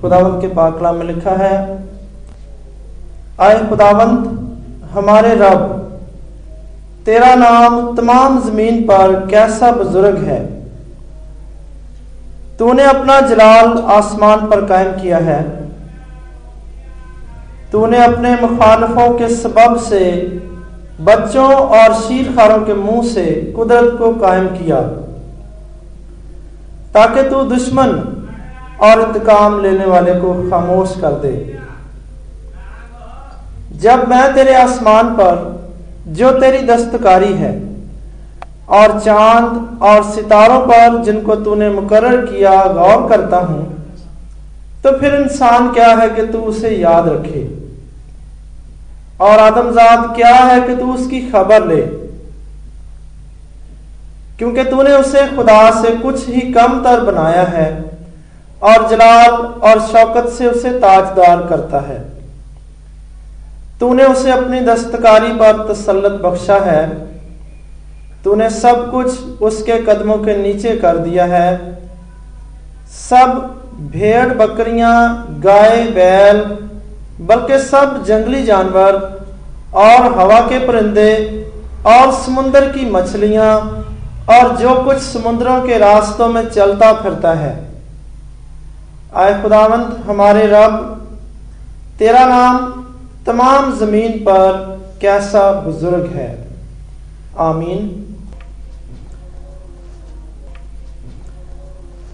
खुदावंत के पाकला में लिखा है, आए खुदावंत, हमारे रब, तेरा नाम तमाम ज़मीन पर कैसा बुज़ुर्ग है? तूने अपना जलाल आसमान पर कायम किया है। तूने अपने मुखालफों के सबब से बच्चों और शीरखारों के मुँह से कुदरत को कायम किया, ताकि तू दुश्मन और इंतकाम लेने वाले को खामोश कर दे। जब मैं तेरे आसमान पर, जो तेरी दस्तकारी है, और चाँद और सितारों पर जिनको तूने मुकर्र किया, गौर करता हूँ तो फिर इंसान क्या है कि तू उसे याद रखे? और आदमजाद क्या है कि तू उसकी खबर ले? क्योंकि तूने उसे खुदा से कुछ ही कम तर बनाया है और जलाल और शौकत से उसे ताजदार करता है। तूने उसे अपनी दस्तकारी पर तसल्लत बख्शा है। तूने सब कुछ उसके कदमों के नीचे कर दिया है। सब भेड़ बकरियाँ, गाय, बैल, बल्कि सब जंगली जानवर और हवा के परिंदे और समुद्र की मछलियाँ और जो कुछ समुद्रों के रास्तों में चलता फिरता है। आए खुदावंत हमारे रब तेरा नाम तमाम ज़मीन पर कैसा बुज़ुर्ग है। आमीन।